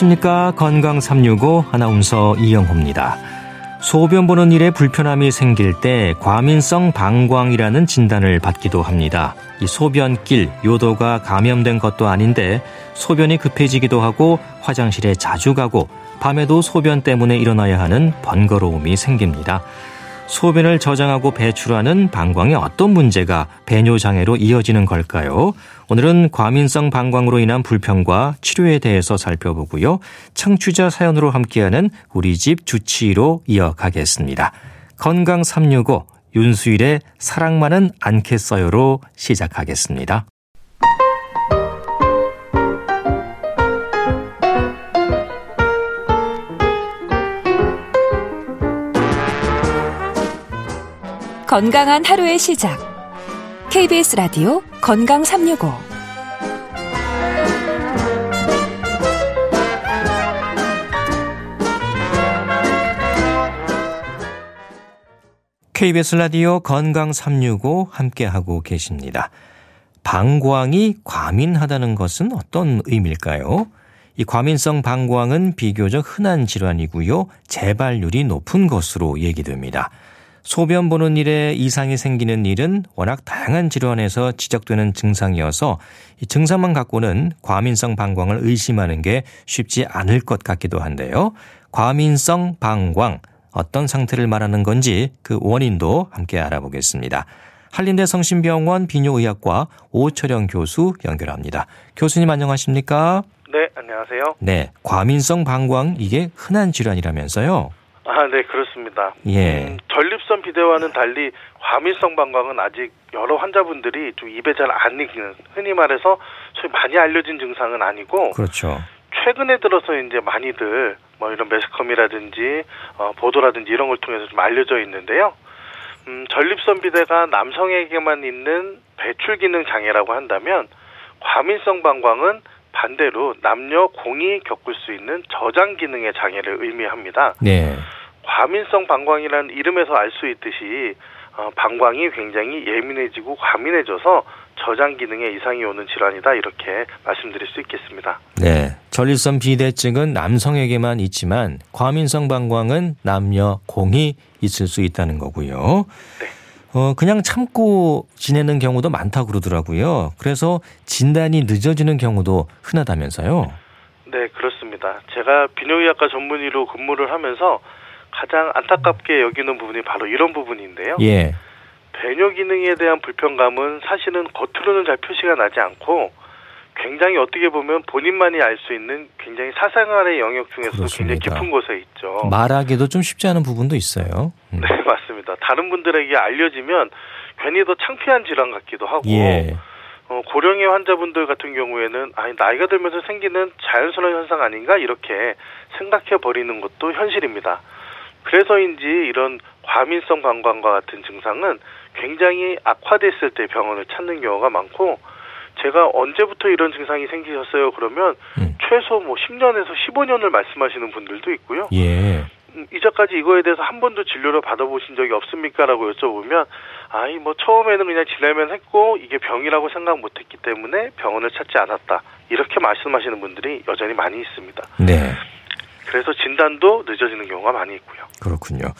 안녕하십니까. 건강 365 아나운서 이영호입니다. 소변 보는 일에 불편함이 생길 때 과민성 방광이라는 진단을 받기도 합니다. 이 소변길, 요도가 감염된 것도 아닌데 소변이 급해지기도 하고 화장실에 자주 가고 밤에도 소변 때문에 일어나야 하는 번거로움이 생깁니다. 소변을 저장하고 배출하는 방광에 어떤 문제가 배뇨 장애로 이어지는 걸까요? 오늘은 과민성 방광으로 인한 불편과 치료에 대해서 살펴보고요. 청취자 사연으로 함께하는 우리 집 주치의로 이어가겠습니다. 건강 365 윤수일의 사랑만은 않겠어요로 시작하겠습니다. 건강한 하루의 시작. KBS 라디오 건강 365. KBS 라디오 건강 365 함께하고 계십니다. 방광이 과민하다는 것은 어떤 의미일까요? 이 과민성 방광은 비교적 흔한 질환이고요. 재발률이 높은 것으로 얘기됩니다. 소변 보는 일에 이상이 생기는 일은 워낙 다양한 질환에서 지적되는 증상이어서 이 증상만 갖고는 과민성 방광을 의심하는 게 쉽지 않을 것 같기도 한데요. 과민성 방광 어떤 상태를 말하는 건지 그 원인도 함께 알아보겠습니다. 한림대 성심병원 비뇨의학과 오철영 교수 연결합니다. 교수님 안녕하십니까? 네, 안녕하세요. 네, 과민성 방광 이게 흔한 질환이라면서요? 아, 네, 그렇습니다. 예. 음, 전립선 비대와는 달리 과민성 방광은 아직 여러 환자분들이 좀 입에 잘 안 익는 흔히 말해서 소위 많이 알려진 증상은 아니고 그렇죠. 최근에 들어서 이제 많이들 뭐 이런 매스컴이라든지 어, 보도라든지 이런 걸 통해서 좀 알려져 있는데요. 음, 전립선 비대가 남성에게만 있는 배출 기능 장애라고 한다면 과민성 방광은 반대로 남녀 공이 겪을 수 있는 저장 기능의 장애를 의미합니다. 네. 과민성 방광이라는 이름에서 알 수 있듯이 어, 방광이 굉장히 예민해지고 과민해져서 저장 기능에 이상이 오는 질환이다 이렇게 말씀드릴 수 있겠습니다. 네. 전립선 비대증은 남성에게만 있지만 과민성 방광은 남녀 공이 있을 수 있다는 거고요. 네. 어, 그냥 참고 지내는 경우도 많다고 그러더라고요. 그래서 진단이 늦어지는 경우도 흔하다면서요. 네, 그렇습니다. 제가 비뇨의학과 전문의로 근무를 하면서 가장 안타깝게 여기는 부분이 바로 이런 부분인데요. 예. 배뇨 기능에 대한 불편감은 사실은 겉으로는 잘 표시가 나지 않고 굉장히 어떻게 보면 본인만이 알 수 있는 굉장히 사생활의 영역 중에서도 굉장히 그렇습니다. 깊은 곳에 있죠. 말하기도 좀 쉽지 않은 부분도 있어요. 음. 네, 맞습니다. 다른 분들에게 알려지면 괜히 더 창피한 질환 같기도 하고 예. 어, 고령의 환자분들 같은 경우에는 아니 나이가 들면서 생기는 자연스러운 현상 아닌가 이렇게 생각해 버리는 것도 현실입니다. 그래서인지 이런 과민성 방광과 같은 증상은 굉장히 악화됐을 때 병원을 찾는 경우가 많고 제가 언제부터 이런 증상이 생기셨어요? 그러면 음. 최소 뭐 10년에서 15년을 말씀하시는 분들도 있고요. 예. 음, 이제까지 이거에 대해서 한 번도 진료를 받아보신 적이 없습니까?라고 여쭤보면 아이 뭐 처음에는 그냥 지내면 했고 이게 병이라고 생각 못했기 때문에 병원을 찾지 않았다 이렇게 말씀하시는 분들이 여전히 많이 있습니다. 네. 그래서 진단도 늦어지는 경우가 많이 있고요. 그렇군요.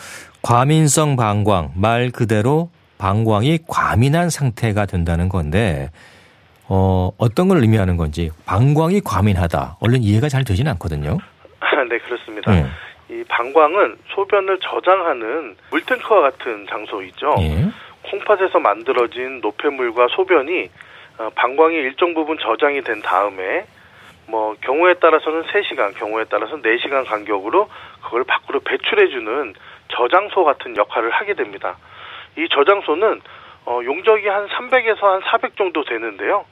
과민성 방광 말 그대로 방광이 과민한 상태가 된다는 건데 어, 어떤 걸 의미하는 건지 방광이 과민하다. 얼른 이해가 잘 되진 않거든요. 네 그렇습니다. 예. 이 방광은 소변을 저장하는 물탱크와 같은 장소이죠. 예. 콩팥에서 만들어진 노폐물과 소변이 어, 방광의 일정 부분 저장이 된 다음에 뭐 경우에 따라서는 3시간, 경우에 따라서는 4시간 간격으로 그걸 밖으로 배출해주는 저장소 같은 역할을 하게 됩니다. 이 저장소는 어, 용적이 한 300에서 한 400 정도 되는데요.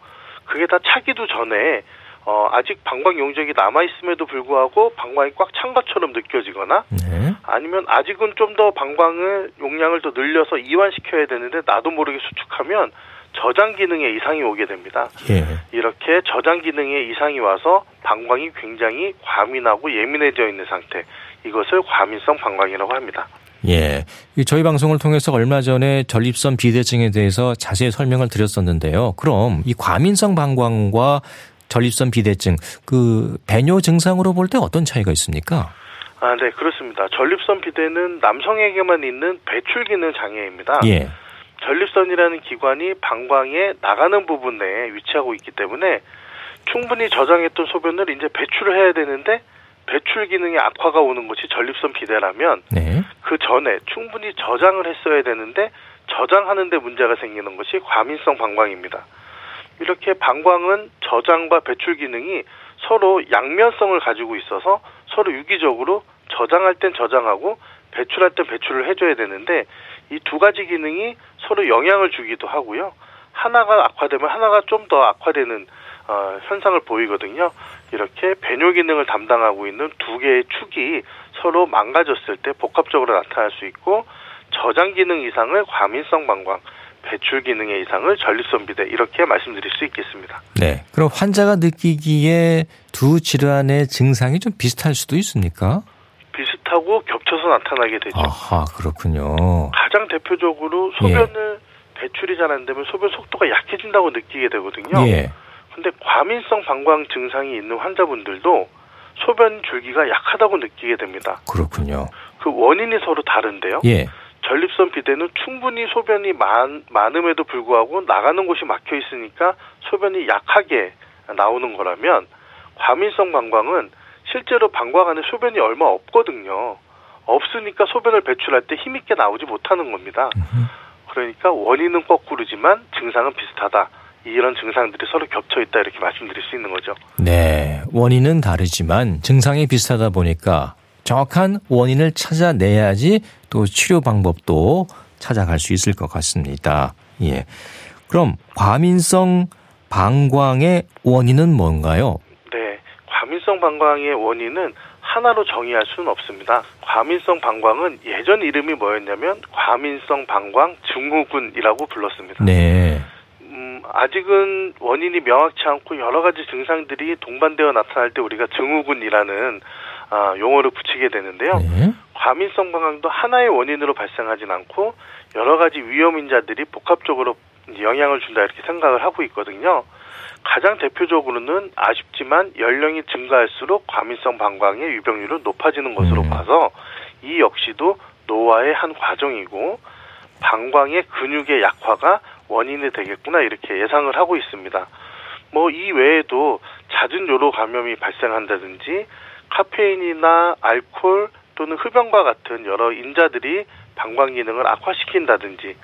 그게 다 차기도 전에 어, 아직 방광 용적이 남아 있음에도 불구하고 방광이 꽉 찬 것처럼 느껴지거나 네. 아니면 아직은 좀 더 방광을 용량을 더 늘려서 이완시켜야 되는데 나도 모르게 수축하면 저장 기능에 이상이 오게 됩니다. 예. 이렇게 저장 기능에 이상이 와서 방광이 굉장히 과민하고 예민해져 있는 상태. 이것을 과민성 방광이라고 합니다. 예. 이 저희 방송을 통해서 얼마 전에 전립선 비대증에 대해서 자세히 설명을 드렸었는데요. 그럼 이 과민성 방광과 전립선 비대증 그 배뇨 증상으로 볼 때 어떤 차이가 있습니까? 아, 네, 그렇습니다. 전립선 비대는 남성에게만 있는 배출 기능 장애입니다. 예. 전립선이라는 기관이 방광에 나가는 부분에 위치하고 있기 때문에 충분히 저장했던 소변을 이제 배출을 해야 되는데 배출 기능의 악화가 오는 것이 전립선 비대라면 네. 그 전에 충분히 저장을 했어야 되는데 저장하는데 문제가 생기는 것이 과민성 방광입니다. 이렇게 방광은 저장과 배출 기능이 서로 양면성을 가지고 있어서 서로 유기적으로 저장할 땐 저장하고 배출할 땐 배출을 해줘야 되는데 이 두 가지 기능이 서로 영향을 주기도 하고요. 하나가 악화되면 하나가 좀 더 악화되는 어, 현상을 보이거든요. 이렇게 배뇨 기능을 담당하고 있는 두 개의 축이 서로 망가졌을 때 복합적으로 나타날 수 있고 저장 기능 이상을 과민성 방광, 배출 기능의 이상을 전립선 비대 이렇게 말씀드릴 수 있겠습니다. 네. 그럼 환자가 느끼기에 두 질환의 증상이 좀 비슷할 수도 있습니까? 비슷하고 겹쳐서 나타나게 되죠. 아하, 그렇군요. 가장 대표적으로 소변을 배출이 잘 안 되면 소변 속도가 약해진다고 느끼게 되거든요. 예. 근데 과민성 방광 증상이 있는 환자분들도 소변 줄기가 약하다고 느끼게 됩니다. 그렇군요. 그 원인이 서로 다른데요. 예. 전립선 비대는 충분히 소변이 많, 많음에도 불구하고 나가는 곳이 막혀 있으니까 소변이 약하게 나오는 거라면 과민성 방광은 실제로 방광 안에 소변이 얼마 없거든요. 없으니까 소변을 배출할 때 힘있게 나오지 못하는 겁니다. 그러니까 원인은 거꾸로지만 증상은 비슷하다. 이런 증상들이 서로 겹쳐 있다 이렇게 말씀드릴 수 있는 거죠. 네. 원인은 다르지만 증상이 비슷하다 보니까 정확한 원인을 찾아내야지 또 치료 방법도 찾아갈 수 있을 것 같습니다. 예. 그럼 과민성 방광의 원인은 뭔가요? 네. 과민성 방광의 원인은 하나로 정의할 수는 없습니다. 과민성 방광은 예전 이름이 뭐였냐면 과민성 방광 증후군이라고 불렀습니다. 네. 음, 아직은 원인이 명확치 않고 여러 가지 증상들이 동반되어 나타날 때 우리가 증후군이라는 아, 용어를 붙이게 되는데요. 네. 과민성 방광도 하나의 원인으로 발생하진 않고 여러 가지 위험 인자들이 복합적으로 영향을 준다 이렇게 생각을 하고 있거든요. 가장 대표적으로는 아쉽지만 연령이 증가할수록 과민성 방광의 유병률은 높아지는 것으로 음. 봐서 이 역시도 노화의 한 과정이고 방광의 근육의 약화가 원인이 되겠구나 이렇게 예상을 하고 있습니다. 뭐 이 외에도 잦은 요로 감염이 발생한다든지 카페인이나 알코올 또는 흡연과 같은 여러 인자들이 방광 기능을 악화시킨다든지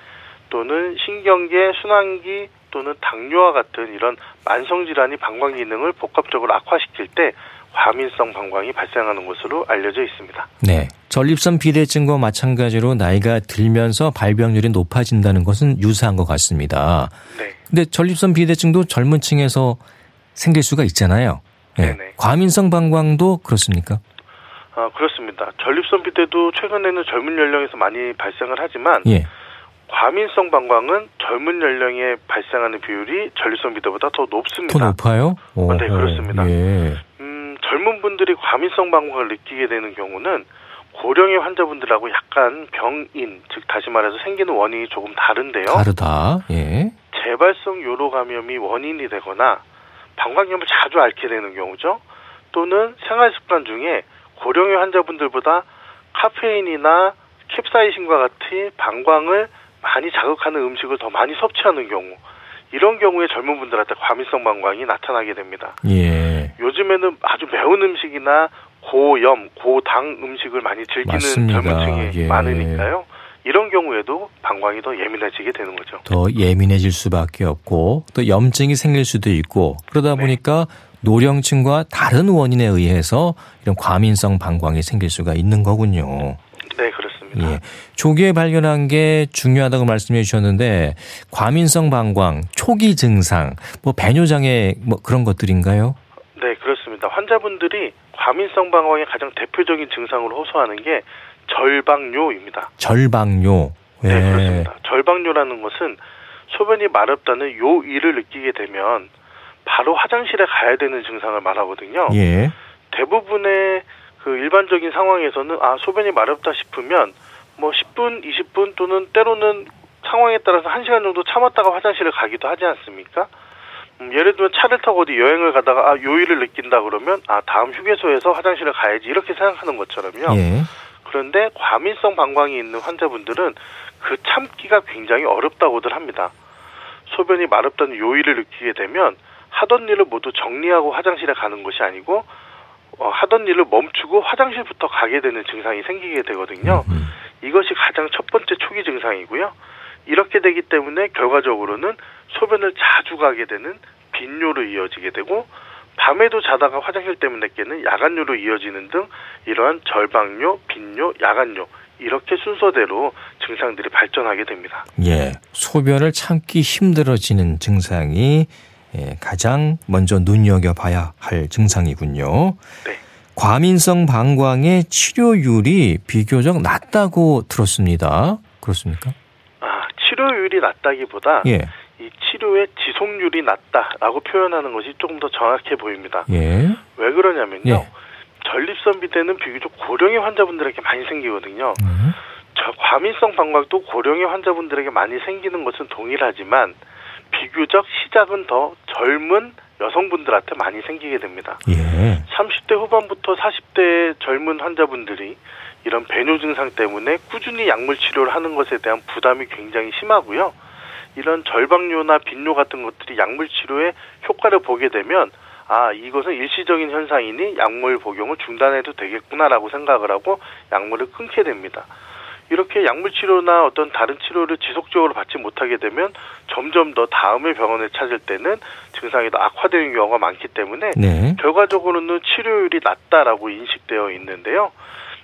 또는 신경계, 순환기 또는 당뇨와 같은 이런 만성 질환이 방광 기능을 복합적으로 악화시킬 때 과민성 방광이 발생하는 것으로 알려져 있습니다. 네. 전립선 비대증과 마찬가지로 나이가 들면서 발병률이 높아진다는 것은 유사한 것 같습니다. 네. 근데 전립선 비대증도 젊은 층에서 생길 수가 있잖아요. 예. 네네. 과민성 방광도 그렇습니까? 아, 그렇습니다. 전립선 비대도 최근에는 젊은 연령에서 많이 발생을 하지만 예. 과민성 방광은 젊은 연령에 발생하는 비율이 전립선 비대보다 더 높습니다. 더 높아요? 오, 네, 그렇습니다. 예. 음, 젊은 분들이 과민성 방광을 느끼게 되는 경우는 고령의 환자분들하고 약간 병인, 즉 다시 말해서 생기는 원인이 조금 다른데요. 다르다. 예. 재발성 요로 감염이 원인이 되거나 방광염을 자주 앓게 되는 경우죠. 또는 생활 습관 중에 고령의 환자분들보다 카페인이나 캡사이신과 같이 방광을 많이 자극하는 음식을 더 많이 섭취하는 경우 이런 경우에 젊은 분들한테 과민성 방광이 나타나게 됩니다. 예. 요즘에는 아주 매운 음식이나 고염, 고당 음식을 많이 즐기는 맞습니다. 젊은 층이 예. 많으니까요. 이런 경우에도 방광이 더 예민해지게 되는 거죠. 더 예민해질 수밖에 없고 또 염증이 생길 수도 있고 그러다 네. 보니까 노령층과 다른 원인에 의해서 이런 과민성 방광이 생길 수가 있는 거군요. 네. 예. 조기에 발견한 게 중요하다고 말씀해 주셨는데 과민성 방광 초기 증상 뭐 배뇨 장애 뭐 그런 것들인가요? 네, 그렇습니다. 환자분들이 과민성 방광의 가장 대표적인 증상으로 호소하는 게 절방뇨입니다. 절방뇨. 예. 네, 그렇습니다. 절방뇨라는 것은 소변이 마렵다는 요일을 느끼게 되면 바로 화장실에 가야 되는 증상을 말하거든요. 예. 대부분의 그 일반적인 상황에서는 아 소변이 마렵다 싶으면 뭐 10분, 20분 또는 때로는 상황에 따라서 1시간 정도 참았다가 화장실을 가기도 하지 않습니까? 음, 예를 들면 차를 타고 어디 여행을 가다가 아 요일을 느낀다 그러면 아 다음 휴게소에서 화장실을 가야지 이렇게 생각하는 것처럼요. 예. 그런데 과민성 방광이 있는 환자분들은 그 참기가 굉장히 어렵다고들 합니다. 소변이 마렵다는 요일을 느끼게 되면 하던 일을 모두 정리하고 화장실에 가는 것이 아니고 어, 하던 일을 멈추고 화장실부터 가게 되는 증상이 생기게 되거든요. 음. 이것이 가장 첫 번째 초기 증상이고요. 이렇게 되기 때문에 결과적으로는 소변을 자주 가게 되는 빈뇨로 이어지게 되고 밤에도 자다가 화장실 때문에 깨는 야간뇨로 이어지는 등 이러한 절박뇨, 빈뇨, 야간뇨 이렇게 순서대로 증상들이 발전하게 됩니다. 예. 소변을 참기 힘들어지는 증상이 예, 가장 먼저 눈여겨봐야 할 증상이군요. 네. 과민성 방광의 치료율이 비교적 낮다고 들었습니다. 그렇습니까? 아, 치료율이 낮다기보다 예. 이 치료의 지속률이 낮다라고 표현하는 것이 조금 더 정확해 보입니다. 예. 왜 그러냐면요. 예. 전립선 비대는 비교적 고령의 환자분들에게 많이 생기거든요. 음. 저 과민성 방광도 고령의 환자분들에게 많이 생기는 것은 동일하지만 비교적 시작은 더 젊은 여성분들한테 많이 생기게 됩니다. 예. 30대 후반부터 40대 젊은 환자분들이 이런 배뇨 증상 때문에 꾸준히 약물 치료를 하는 것에 대한 부담이 굉장히 심하고요. 이런 절박뇨나 빈뇨 같은 것들이 약물 치료에 효과를 보게 되면 아 이것은 일시적인 현상이니 약물 복용을 중단해도 되겠구나라고 생각을 하고 약물을 끊게 됩니다. 이렇게 약물 치료나 어떤 다른 치료를 지속적으로 받지 못하게 되면 점점 더 다음에 병원에 찾을 때는 증상이 더 악화되는 경우가 많기 때문에 네. 결과적으로는 치료율이 낮다라고 인식되어 있는데요.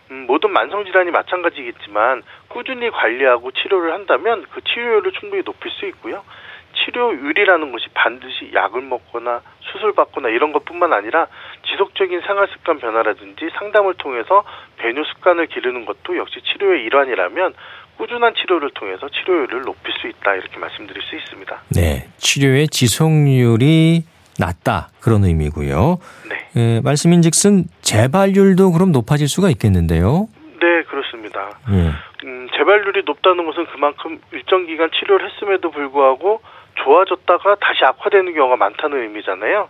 음, 모든 만성 질환이 마찬가지겠지만 꾸준히 관리하고 치료를 한다면 그 치료율을 충분히 높일 수 있고요. 치료율이라는 것이 반드시 약을 먹거나 수술 받거나 이런 것뿐만 아니라 지속적인 생활 습관 변화라든지 상담을 통해서 배뇨 습관을 기르는 것도 역시 치료의 일환이라면 꾸준한 치료를 통해서 치료율을 높일 수 있다 이렇게 말씀드릴 수 있습니다. 네. 치료의 지속률이 낮다. 그런 의미고요. 네. 예, 말씀인즉슨 재발률도 그럼 높아질 수가 있겠는데요. 네, 그렇습니다. 예. 음, 재발률이 높다는 것은 그만큼 일정 기간 치료를 했음에도 불구하고 좋아졌다가 다시 악화되는 경우가 많다는 의미잖아요.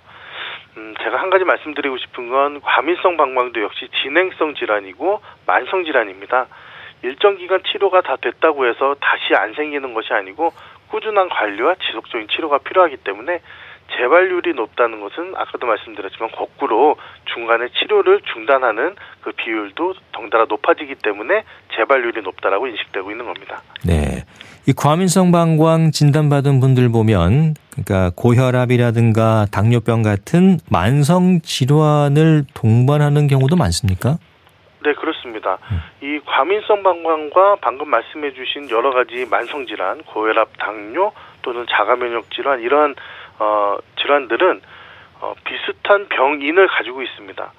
음, 제가 한 가지 말씀드리고 싶은 건 과민성 방광도 역시 진행성 질환이고 만성 질환입니다. 일정 기간 치료가 다 됐다고 해서 다시 안 생기는 것이 아니고 꾸준한 관리와 지속적인 치료가 필요하기 때문에 재발률이 높다는 것은 아까도 말씀드렸지만 거꾸로 중간에 치료를 중단하는 그 비율도 덩달아 높아지기 때문에 재발률이 높다라고 인식되고 있는 겁니다. 네. 이 과민성 방광 진단받은 분들 보면 그러니까 고혈압이라든가 당뇨병 같은 만성 질환을 동반하는 경우도 많습니까? 네, 그렇습니다. 이 과민성 방광과 방금 말씀해 주신 여러 가지 만성 질환, 고혈압, 당뇨 또는 자가 면역 질환 이러한 어, 질환들은 어, 비슷한 병인을 가지고 있습니다.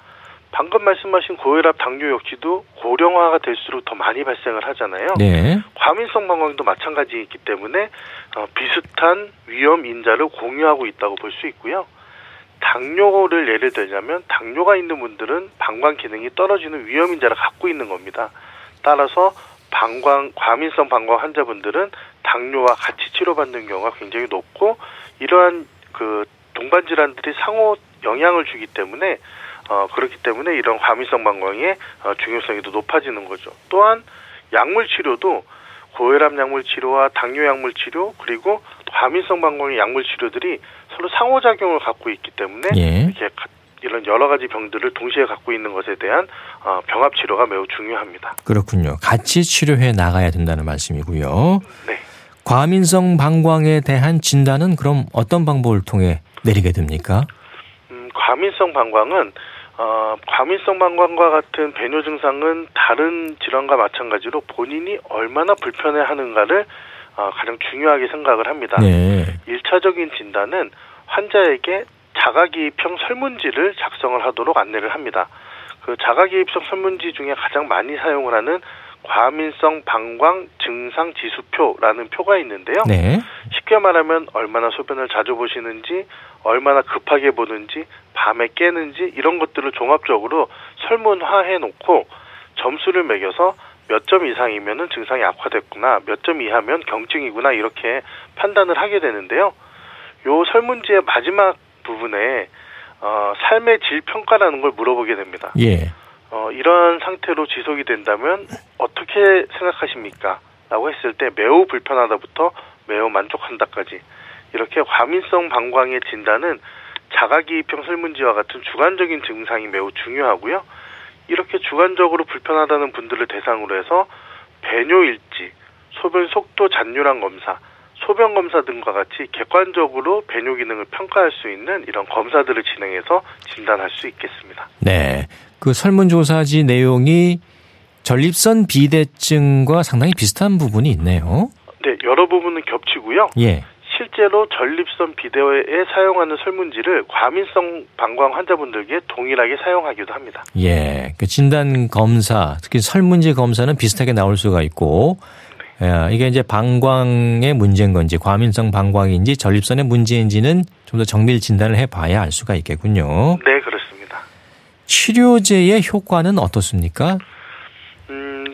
방금 말씀하신 고혈압, 당뇨 역시도 고령화가 될수록 더 많이 발생을 하잖아요. 네. 과민성 방광도 마찬가지이기 때문에 어, 비슷한 위험 인자를 공유하고 있다고 볼 수 있고요. 당뇨를 예를 들자면 당뇨가 있는 분들은 방광 기능이 떨어지는 위험 인자를 갖고 있는 겁니다. 따라서 방광 과민성 방광 환자분들은 당뇨와 같이 치료받는 경우가 굉장히 높고 이러한 그 동반 질환들이 상호 영향을 주기 때문에 어 그렇기 때문에 이런 과민성 방광의 어, 중요성이 더 높아지는 거죠. 또한 약물 치료도 고혈압 약물 치료와 당뇨 약물 치료 그리고 과민성 방광의 약물 치료들이 서로 상호작용을 갖고 있기 때문에 예. 이렇게 가- 이런 여러 가지 병들을 동시에 갖고 있는 것에 대한 어, 병합 치료가 매우 중요합니다. 그렇군요. 같이 치료해 나가야 된다는 말씀이고요. 네. 과민성 방광에 대한 진단은 그럼 어떤 방법을 통해 내리게 됩니까? 음, 과민성 방광은 어, 과민성 방광과 같은 배뇨 증상은 다른 질환과 마찬가지로 본인이 얼마나 불편해하는가를 어, 가장 중요하게 생각을 합니다. 네. 일차적인 진단은 환자에게 자가기입형 설문지를 작성을 하도록 안내를 합니다. 그 자가기입성 설문지 중에 가장 많이 사용을 하는 과민성 방광 증상 지수표라는 표가 있는데요. 네. 쉽게 말하면 얼마나 소변을 자주 보시는지, 얼마나 급하게 보는지, 밤에 깨는지 이런 것들을 종합적으로 설문화해 놓고 점수를 매겨서 몇 점 이상이면은 증상이 악화됐구나, 몇 점 이하면 경증이구나 이렇게 판단을 하게 되는데요. 요 설문지의 마지막 부분에 어, 삶의 질 평가라는 걸 물어보게 됩니다. 예. 어, 이런 상태로 지속이 된다면 어떻게 생각하십니까? 라고 했을 때 매우 불편하다부터 매우 만족한다까지 이렇게 과민성 방광의 진단은 자가기입형 설문지와 같은 주관적인 증상이 매우 중요하고요. 이렇게 주관적으로 불편하다는 분들을 대상으로 해서 배뇨 일지, 소변 속도 잔류량 검사, 소변 검사 등과 같이 객관적으로 배뇨 기능을 평가할 수 있는 이런 검사들을 진행해서 진단할 수 있겠습니다. 네. 그 설문조사지 내용이 전립선 비대증과 상당히 비슷한 부분이 있네요. 네, 여러 부분은 겹치고요. 예. 실제로 전립선 비대에 사용하는 설문지를 과민성 방광 환자분들에게 동일하게 사용하기도 합니다. 예. 그 진단 검사, 특히 설문지 검사는 비슷하게 나올 수가 있고, 예, 이게 이제 방광의 문제인 건지, 과민성 방광인지, 전립선의 문제인지는 좀 더 정밀 진단을 해봐야 알 수가 있겠군요. 네, 그렇습니다. 치료제의 효과는 어떻습니까? 음,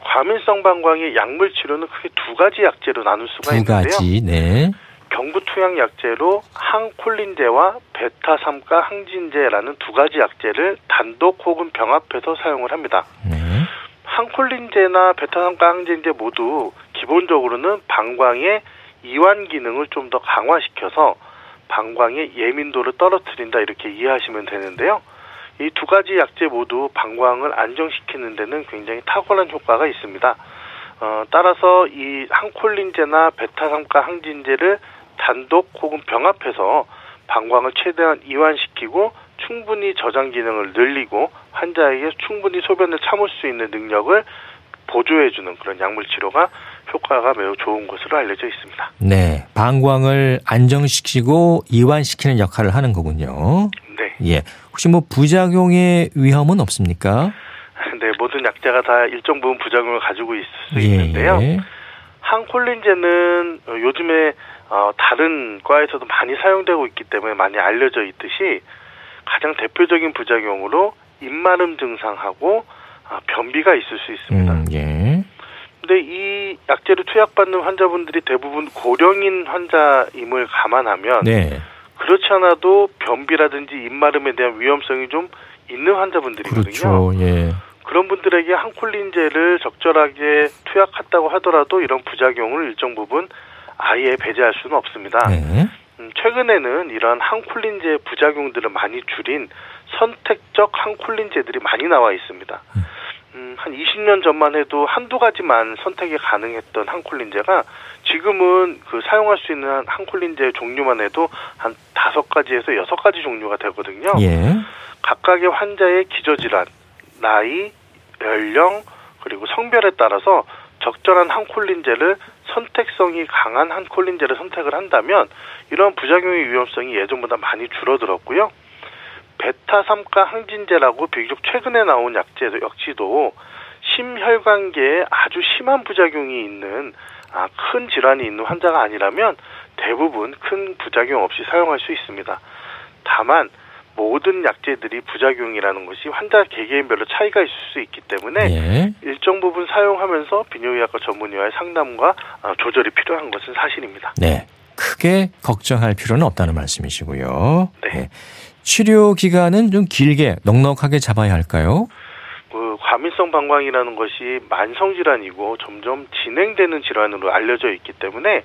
과민성 방광의 약물 치료는 크게 두 가지 약제로 나눌 수가 두 있는데요. 가지, 네. 경구투약 약제로 항콜린제와 베타3가 항진제라는 두 가지 약제를 단독 혹은 병합해서 사용을 합니다. 네. 항콜린제나 베타3가 항진제 모두 기본적으로는 방광의 이완 기능을 좀 더 강화시켜서 방광의 예민도를 떨어뜨린다 이렇게 이해하시면 되는데요. 이 두 가지 약제 모두 방광을 안정시키는 데는 굉장히 탁월한 효과가 있습니다. 어, 따라서 이 항콜린제나 베타3가 항진제를 단독 혹은 병합해서 방광을 최대한 이완시키고 충분히 저장 기능을 늘리고 환자에게 충분히 소변을 참을 수 있는 능력을 보조해주는 그런 약물 치료가 효과가 매우 좋은 것으로 알려져 있습니다. 네. 방광을 안정시키고 이완시키는 역할을 하는 거군요. 네. 예. 혹시 뭐 부작용의 위험은 없습니까? 네, 모든 약제가 다 일정 부분 부작용을 가지고 있을 수 예, 있는데요. 예. 항콜린제는 어, 요즘에 어, 다른 과에서도 많이 사용되고 있기 때문에 많이 알려져 있듯이 가장 대표적인 부작용으로 입마름 증상하고 아, 변비가 있을 수 있습니다. 음, 예. 근데 이 약제를 투약받는 환자분들이 대부분 고령인 환자임을 감안하면 네. 그렇지 않아도 변비라든지 입마름에 대한 위험성이 좀 있는 환자분들이거든요. 그렇죠. 예. 그런 분들에게 항콜린제를 적절하게 투약했다고 하더라도 이런 부작용을 일정 부분 아예 배제할 수는 없습니다. 네. 음, 최근에는 이런 항콜린제 부작용들을 많이 줄인 선택적 항콜린제들이 많이 나와 있습니다. 음, 한 20년 전만 해도 한두 가지만 선택이 가능했던 항콜린제가 지금은 그 사용할 수 있는 항콜린제 종류만 해도 한 다섯 가지에서 여섯 가지 종류가 되거든요. 예. 각각의 환자의 기저질환, 나이, 연령, 그리고 성별에 따라서 적절한 항콜린제를 선택성이 강한 항콜린제를 선택을 한다면 이런 부작용의 위험성이 예전보다 많이 줄어들었고요. 베타 3가 항진제라고 비교적 최근에 나온 약제 역시도 심혈관계에 아주 심한 부작용이 있는 아, 큰 질환이 있는 환자가 아니라면 대부분 큰 부작용 없이 사용할 수 있습니다. 다만 모든 약제들이 부작용이라는 것이 환자 개개인별로 차이가 있을 수 있기 때문에 예. 일정 부분 사용하면서 비뇨기학과 전문의와의 상담과 아, 조절이 필요한 것은 사실입니다. 네. 크게 걱정할 필요는 없다는 말씀이시고요. 네. 치료 기간은 좀 길게 넉넉하게 잡아야 할까요? 그 과민성 방광이라는 것이 만성 질환이고 점점 진행되는 질환으로 알려져 있기 때문에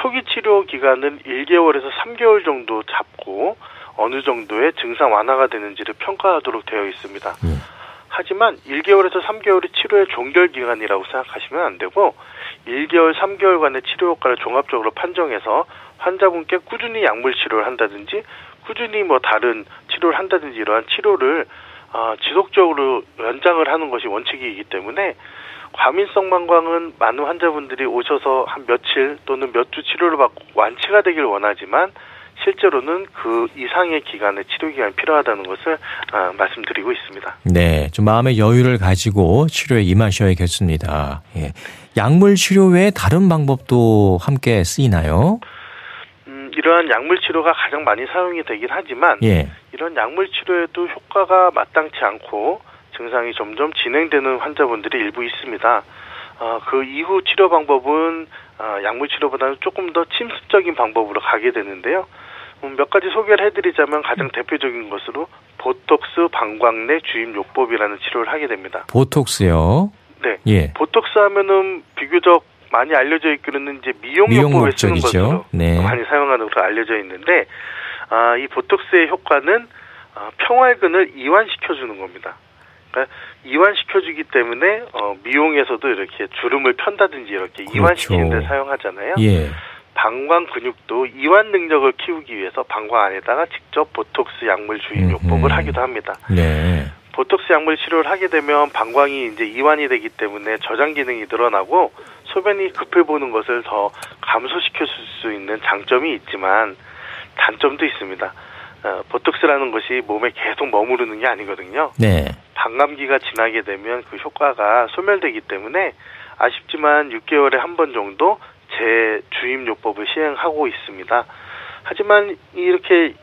초기 치료 기간은 1개월에서 3개월 정도 잡고 어느 정도의 증상 완화가 되는지를 평가하도록 되어 있습니다. 음. 하지만 1개월에서 3개월이 치료의 종결 기간이라고 생각하시면 안 되고 1개월, 3개월간의 치료 효과를 종합적으로 판정해서 환자분께 꾸준히 약물 치료를 한다든지 꾸준히 뭐 다른 치료를 한다든지 이러한 치료를 어, 지속적으로 연장을 하는 것이 원칙이기 때문에 과민성 방광은 많은 환자분들이 오셔서 한 며칠 또는 몇 주 치료를 받고 완치가 되길 원하지만 실제로는 그 이상의 기간의 치료 기간이 필요하다는 것을 아, 말씀드리고 있습니다. 네. 좀 마음의 여유를 가지고 치료에 임하셔야겠습니다. 예. 약물 치료 외에 다른 방법도 함께 쓰이나요? 음, 이러한 약물 치료가 가장 많이 사용이 되긴 하지만 예. 이런 약물 치료에도 효과가 마땅치 않고 증상이 점점 진행되는 환자분들이 일부 있습니다. 어, 그 이후 치료 방법은 어, 약물 치료보다는 조금 더 침습적인 방법으로 가게 되는데요. 음, 몇 가지 소개를 해드리자면 가장 대표적인 것으로 보톡스 방광내 주입 요법이라는 치료를 하게 됩니다. 보톡스요? 네. 예. 보톡스 하면은 비교적 많이 알려져 있기로는 이제 미용, 미용 요법에 쓰는 것으로 네. 많이 사용하는 것으로 알려져 있는데 아, 이 보톡스의 효과는 아, 평활근을 이완시켜주는 겁니다. 그러니까 이완시켜주기 때문에 어, 미용에서도 이렇게 주름을 편다든지 이렇게 그렇죠. 이완시키는 데 사용하잖아요. 예. 방광 근육도 이완 능력을 키우기 위해서 방광 안에다가 직접 보톡스 약물 주입 요법을 하기도 합니다. 네. 보톡스 약물 치료를 하게 되면 방광이 이제 이완이 되기 때문에 저장 기능이 늘어나고 소변이 급해 보는 것을 더 감소시켜 줄수 있는 장점이 있지만 단점도 있습니다. 어, 보톡스라는 것이 몸에 계속 머무르는 게 아니거든요. 네. 방감기가 지나게 되면 그 효과가 소멸되기 때문에 아쉽지만 6개월에 한 번 정도 재주입요법을 시행하고 있습니다. 하지만 이렇게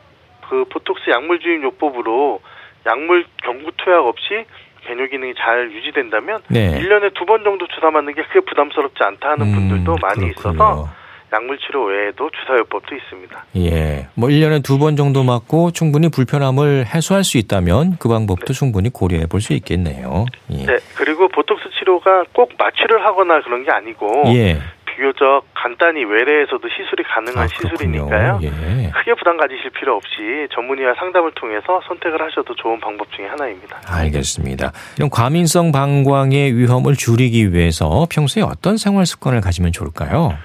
그 보톡스 약물 주입요법으로 약물 경구 투약 없이 변효 기능이 잘 유지된다면 네. 1년에 두 번 정도 주사 맞는 게 크게 부담스럽지 않다 하는 음, 분들도 많이 그렇군요. 있어서 약물 치료 외에도 주사요법도 있습니다. 예. 뭐 1년에 두 번 정도 맞고 충분히 불편함을 해소할 수 있다면 그 방법도 네. 충분히 고려해 볼 수 있겠네요. 예. 네. 그리고 보톡스 치료가 꼭 마취를 하거나 그런 게 아니고 예. 비교적 간단히 외래에서도 시술이 가능한 아, 시술이니까요. 예. 크게 부담 가지실 필요 없이 전문의와 상담을 통해서 선택을 하셔도 좋은 방법 중의 하나입니다. 알겠습니다. 이런 과민성 방광의 위험을 줄이기 위해서 평소에 어떤 생활 습관을 가지면 좋을까요?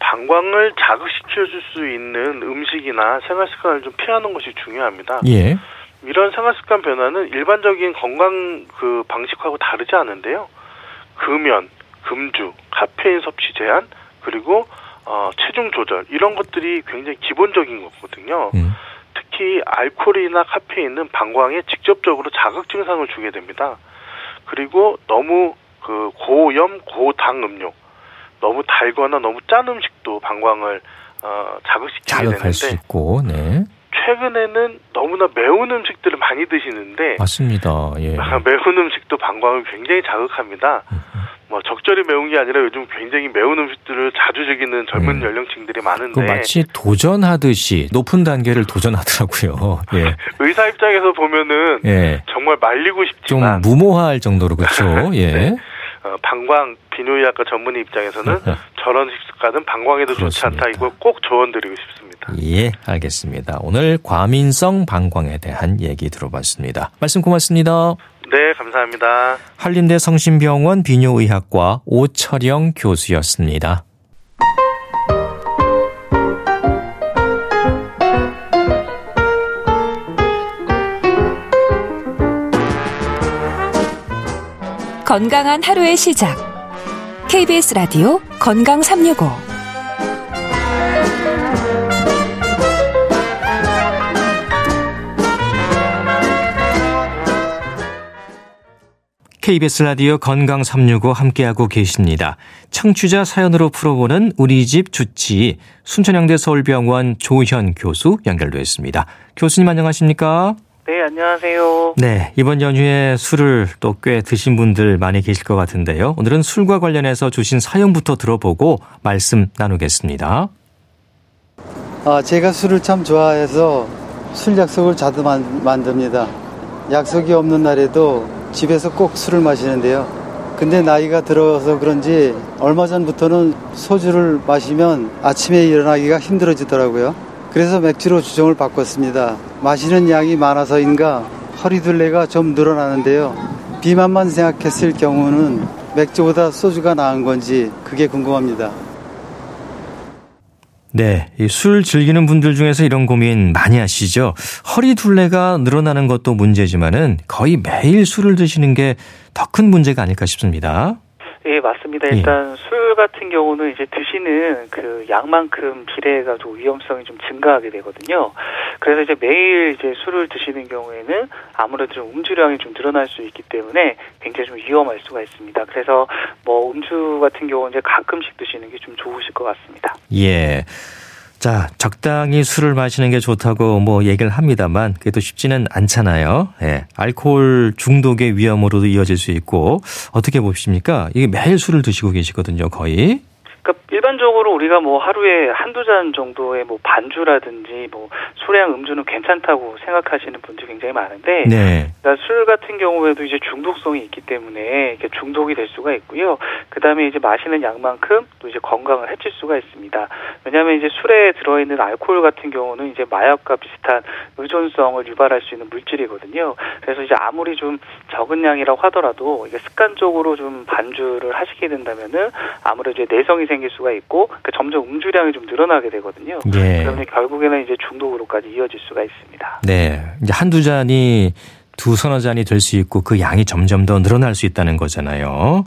방광을 자극시켜 줄 수 있는 음식이나 생활 습관을 좀 피하는 것이 중요합니다. 예. 이런 생활 습관 변화는 일반적인 건강 그 방식하고 다르지 않은데요. 금연, 금주, 카페인 섭취 제한, 그리고 어, 체중 조절 이런 것들이 굉장히 기본적인 거거든요. 음. 특히 알코올이나 카페인은 방광에 직접적으로 자극 증상을 주게 됩니다. 그리고 너무 그 고염, 고당 음료, 너무 달거나 너무 짠 음식도 방광을 어, 자극시키게 되는데 수 있고, 네. 최근에는 너무나 매운 음식들을 많이 드시는데 맞습니다. 예. 매운 음식도 방광을 굉장히 자극합니다. 뭐 적절히 매운 게 아니라 요즘 굉장히 매운 음식들을 자주 즐기는 젊은 음. 연령층들이 많은데 마치 도전하듯이 높은 단계를 도전하더라고요. 예. 의사 입장에서 보면은 예. 정말 말리고 싶지만 좀 무모할 정도로 그렇죠. 예. 네. 어, 방광 비뇨의학과 전문의 입장에서는 저런 식습관은 방광에도 그렇습니다. 좋지 않다 이걸 꼭 조언드리고 싶습니다. 예, 알겠습니다. 오늘 과민성 방광에 대한 얘기 들어봤습니다. 말씀 고맙습니다. 네, 감사합니다. 한림대 성심병원 비뇨의학과 오철영 교수였습니다. 건강한 하루의 시작. KBS 라디오 건강 365. KBS 라디오 건강 365 함께하고 계십니다. 청취자 사연으로 풀어보는 우리 집 주치 순천향대 서울병원 조현 교수 연결되었습니다. 교수님 안녕하십니까? 네, 안녕하세요. 네, 이번 연휴에 술을 또 꽤 드신 분들 많이 계실 것 같은데요. 오늘은 술과 관련해서 주신 사연부터 들어보고 말씀 나누겠습니다. 아, 제가 술을 참 좋아해서 술 약속을 자주 만, 만듭니다. 약속이 없는 날에도 집에서 꼭 술을 마시는데요. 근데 나이가 들어서 그런지 얼마 전부터는 소주를 마시면 아침에 일어나기가 힘들어지더라고요. 그래서 맥주로 주정을 바꿨습니다. 마시는 양이 많아서인가 허리둘레가 좀 늘어나는데요. 비만만 생각했을 경우는 맥주보다 소주가 나은 건지 그게 궁금합니다. 네, 술 즐기는 분들 중에서 이런 고민 많이 하시죠. 허리 둘레가 늘어나는 것도 문제지만은 거의 매일 술을 드시는 게 더 큰 문제가 아닐까 싶습니다. 예, 맞습니다. 일단 예. 술 같은 경우는 이제 드시는 그 양만큼 비례가 좀 위험성이 좀 증가하게 되거든요. 그래서 이제 매일 이제 술을 드시는 경우에는 아무래도 좀 음주량이 좀 늘어날 수 있기 때문에 굉장히 좀 위험할 수가 있습니다. 그래서 뭐 음주 같은 경우는 이제 가끔씩 드시는 게 좀 좋으실 것 같습니다. 예. 자, 적당히 술을 마시는 게 좋다고 뭐 얘기를 합니다만 또 쉽지는 않잖아요. 예. 알코올 중독의 위험으로도 이어질 수 있고 어떻게 보십니까? 이게 매일 술을 드시고 계시거든요, 거의. 그러니까 일반적으로 우리가 뭐 하루에 한두 잔 정도의 뭐 반주라든지 뭐 소량 음주는 괜찮다고 생각하시는 분들이 굉장히 많은데 네. 그러니까 술 같은 경우에도 이제 중독성이 있기 때문에 이게 중독이 될 수가 있고요. 그다음에 이제 마시는 양만큼 또 이제 건강을 해칠 수가 있습니다. 왜냐하면 이제 술에 들어있는 알코올 같은 경우는 이제 마약과 비슷한 의존성을 유발할 수 있는 물질이거든요. 그래서 이제 아무리 좀 적은 양이라고 하더라도 이게 습관적으로 좀 반주를 하시게 된다면은 아무래도 이제 내성이 생길 수가 있고 그 점점 음주량이 좀 늘어나게 되거든요. 예. 그러면 결국에는 이제 중독으로까지 이어질 수가 있습니다. 네, 이제 한두 잔이 두 서너 잔이 될 수 있고 그 양이 점점 더 늘어날 수 있다는 거잖아요.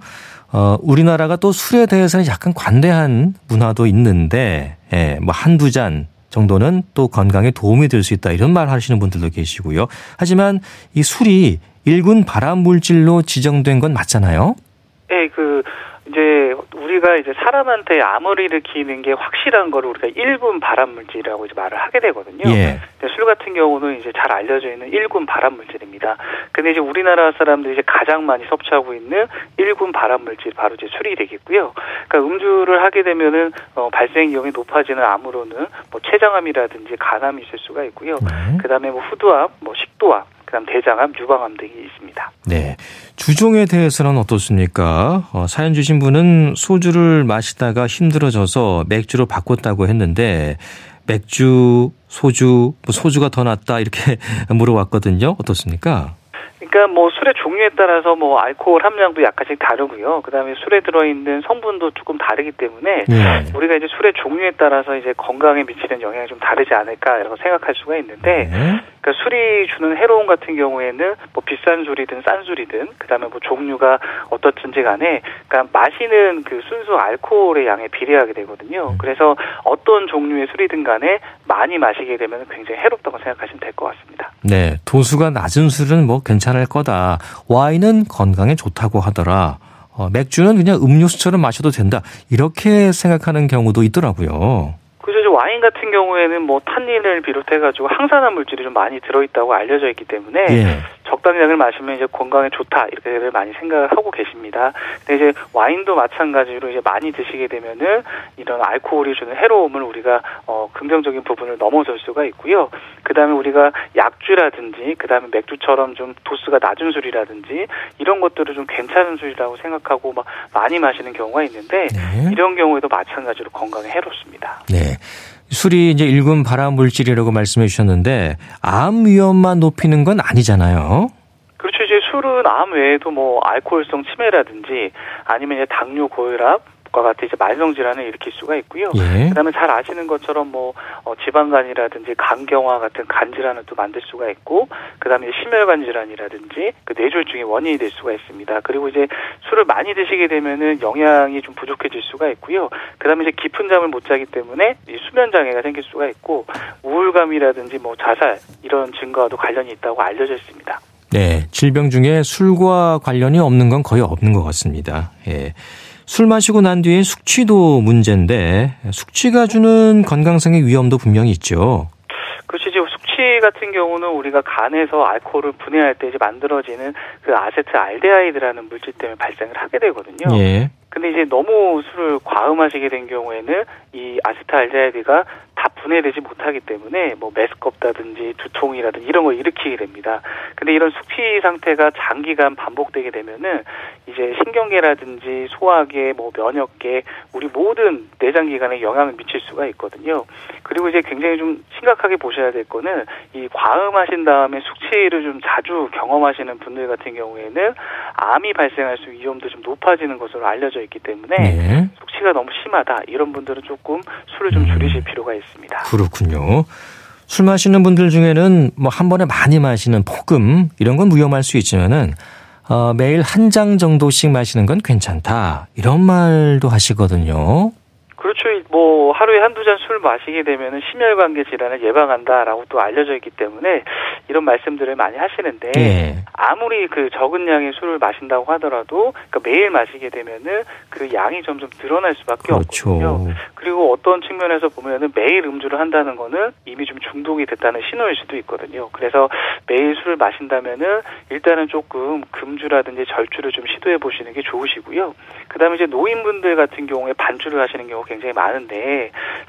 어, 우리나라가 또 술에 대해서는 약간 관대한 문화도 있는데, 예, 뭐 한두 잔 정도는 또 건강에 도움이 될 수 있다 이런 말 하시는 분들도 계시고요. 하지만 이 술이 일군 발암 물질로 지정된 건 맞잖아요. 네, 그 이제 우리가 이제 사람한테 암을 일으키는 게 확실한 거를 우리가 1군 발암 물질이라고 이제 말을 하게 되거든요. 예. 술 같은 경우는 이제 잘 알려져 있는 1군 발암 물질입니다. 근데 이제 우리나라 사람들이 이제 가장 많이 섭취하고 있는 1군 발암 물질 바로 이제 술이 되겠고요. 그러니까 음주를 하게 되면은 어, 발생 위험이 높아지는 암으로는 뭐 췌장암이라든지 간암이 있을 수가 있고요. 네. 그다음에 뭐 후두암, 뭐 식도암 그다음 대장암, 유방암 등이 있습니다. 네. 주종에 대해서는 어떻습니까? 어, 사연 주신 분은 소주를 마시다가 힘들어져서 맥주로 바꿨다고 했는데 맥주, 소주, 뭐 소주가 더 낫다 이렇게 물어봤거든요. 어떻습니까? 그러니까 뭐 술의 종류에 따라서 뭐 알코올 함량도 약간씩 다르고요. 그다음에 술에 들어있는 성분도 조금 다르기 때문에 네. 우리가 이제 술의 종류에 따라서 이제 건강에 미치는 영향이 좀 다르지 않을까라고 생각할 수가 있는데 네. 그러니까 술이 주는 해로운 같은 경우에는 뭐 비싼 술이든 싼 술이든 그다음에 뭐 종류가 어떻든지 간에 그러니까 마시는 그 순수 알코올의 양에 비례하게 되거든요. 음. 그래서 어떤 종류의 술이든 간에 많이 마시게 되면 굉장히 해롭다고 생각하시면 될 것 같습니다. 네, 도수가 낮은 술은 뭐 괜찮을 거다. 와인은 건강에 좋다고 하더라. 어, 맥주는 그냥 음료수처럼 마셔도 된다. 이렇게 생각하는 경우도 있더라고요. 그죠. 와인 같은 경우에는 뭐 탄닌을 비롯해가지고 항산화 물질이 좀 많이 들어있다고 알려져 있기 때문에 예. 적당량을 마시면 이제 건강에 좋다 이렇게 많이 생각을 하고 계십니다. 근데 이제 와인도 마찬가지로 이제 많이 드시게 되면은 이런 알코올이 주는 해로움을 우리가 어 긍정적인 부분을 넘어설 수가 있고요. 그다음에 우리가 약주라든지 그다음에 맥주처럼 좀 도수가 낮은 술이라든지 이런 것들을 좀 괜찮은 술이라고 생각하고 막 많이 마시는 경우가 있는데 네. 이런 경우에도 마찬가지로 건강에 해롭습니다. 네. 술이 이제 일군 발암 물질이라고 말씀해 주셨는데 암 위험만 높이는 건 아니잖아요. 그렇죠. 이제 술은 암 외에도 뭐 알코올성 치매라든지 아니면 이제 당뇨 고혈압 과 같은 이제 만성 질환을 일으킬 수가 있고요. 예. 그다음에 잘 아시는 것처럼 뭐 어, 지방간이라든지 간경화 같은 간 질환을 또 만들 수가 있고 그다음에 심혈관 질환이라든지 그 뇌졸중의 원인이 될 수가 있습니다. 그리고 이제 술을 많이 드시게 되면은 영양이 좀 부족해질 수가 있고요. 그다음에 이제 깊은 잠을 못 자기 때문에 수면 장애가 생길 수가 있고 우울감이라든지 뭐 자살 이런 증가와도 관련이 있다고 알려져 있습니다. 네, 질병 중에 술과 관련이 없는 건 거의 없는 것 같습니다. 예. 술 마시고 난 뒤에 숙취도 문제인데 숙취가 주는 건강상의 위험도 분명히 있죠. 그렇지 이제 숙취 같은 경우는 우리가 간에서 알코올을 분해할 때 이제 만들어지는 그 아세트알데하이드라는 물질 때문에 발생을 하게 되거든요. 예. 근데 이제 너무 술을 과음하시게 된 경우에는 이 아세트알데하이드가 다 분해되지 못하기 때문에 뭐 메스껍다든지 두통이라든지 이런 걸 일으키게 됩니다. 근데 이런 숙취 상태가 장기간 반복되게 되면은 이제 신경계라든지 소화계, 뭐 면역계, 우리 모든 내장 기관에 영향을 미칠 수가 있거든요. 그리고 이제 굉장히 좀 심각하게 보셔야 될 거는 이 과음하신 다음에 숙취를 좀 자주 경험하시는 분들 같은 경우에는 암이 발생할 수 위험도 좀 높아지는 것으로 알려져 있기 때문에 네. 숙취가 너무 심하다 이런 분들은 조금 술을 좀 줄이실 필요가 있습니다. 있습니다. 그렇군요. 술 마시는 분들 중에는 뭐 한 번에 많이 마시는 폭음 이런 건 위험할 수 있지만은 어, 매일 한 장 정도씩 마시는 건 괜찮다 이런 말도 하시거든요. 그렇죠. 뭐 하루에 한두 잔 술 마시게 되면은 심혈관계 질환을 예방한다라고 또 알려져 있기 때문에 이런 말씀들을 많이 하시는데 예. 아무리 그 적은 양의 술을 마신다고 하더라도 그러니까 매일 마시게 되면은 그 양이 점점 늘어날 수밖에 그렇죠. 없거든요. 그리고 어떤 측면에서 보면은 매일 음주를 한다는 거는 이미 좀 중독이 됐다는 신호일 수도 있거든요. 그래서 매일 술을 마신다면은 일단은 조금 금주라든지 절주를 좀 시도해 보시는 게 좋으시고요. 그다음에 이제 노인분들 같은 경우에 반주를 하시는 경우 굉장히 많은데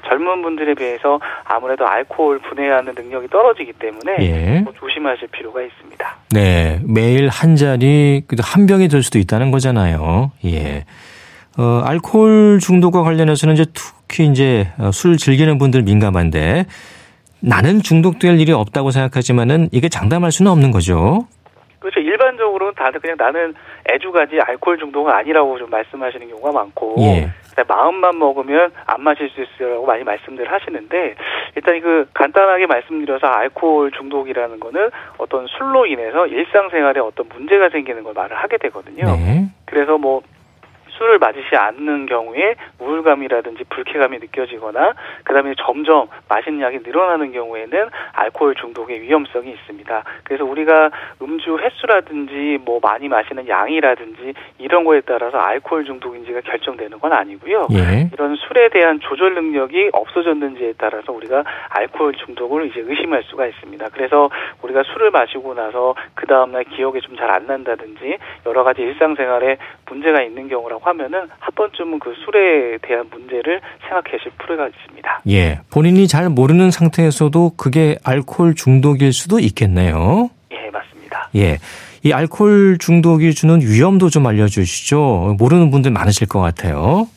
젊은 분들에 비해서 아무래도 알코올 분해하는 능력이 떨어지기 때문에 예. 조심하실 필요가 있습니다. 네, 매일 한 잔이 한 병이 될 수도 있다는 거잖아요. 예. 어, 알코올 중독과 관련해서는 이제 특히 이제 어, 술 즐기는 분들 민감한데 나는 중독될 일이 없다고 생각하지만은 이게 장담할 수는 없는 거죠. 일반적으로는 다들 그냥 나는 애주가지 알코올 중독은 아니라고 좀 말씀하시는 경우가 많고 예. 마음만 먹으면 안 마실 수 있어요라고 많이 말씀들 하시는데 일단 그 간단하게 말씀드려서 알코올 중독이라는 거는 어떤 술로 인해서 일상생활에 어떤 문제가 생기는 걸 말을 하게 되거든요. 네. 그래서 뭐 술을 마시지 않는 경우에 우울감이라든지 불쾌감이 느껴지거나 그다음에 점점 마시는 약이 늘어나는 경우에는 알코올 중독의 위험성이 있습니다. 그래서 우리가 음주 횟수라든지 뭐 많이 마시는 양이라든지 이런 거에 따라서 알코올 중독인지가 결정되는 건 아니고요. 예. 이런 술에 대한 조절 능력이 없어졌는지에 따라서 우리가 알코올 중독을 이제 의심할 수가 있습니다. 그래서 우리가 술을 마시고 나서 그 다음날 기억이 좀 잘 안 난다든지 여러 가지 일상생활에 문제가 있는 경우라고 하면은 한 번쯤은 그 술에 대한 문제를 생각하실 필요가 있습니다. 예, 본인이 잘 모르는 상태에서도 그게 알코올 중독일 수도 있겠네요. 예, 맞습니다. 예. 이 알코올 중독이 주는 위험도 좀 알려주시죠. 모르는 분들 많으실 것 같아요.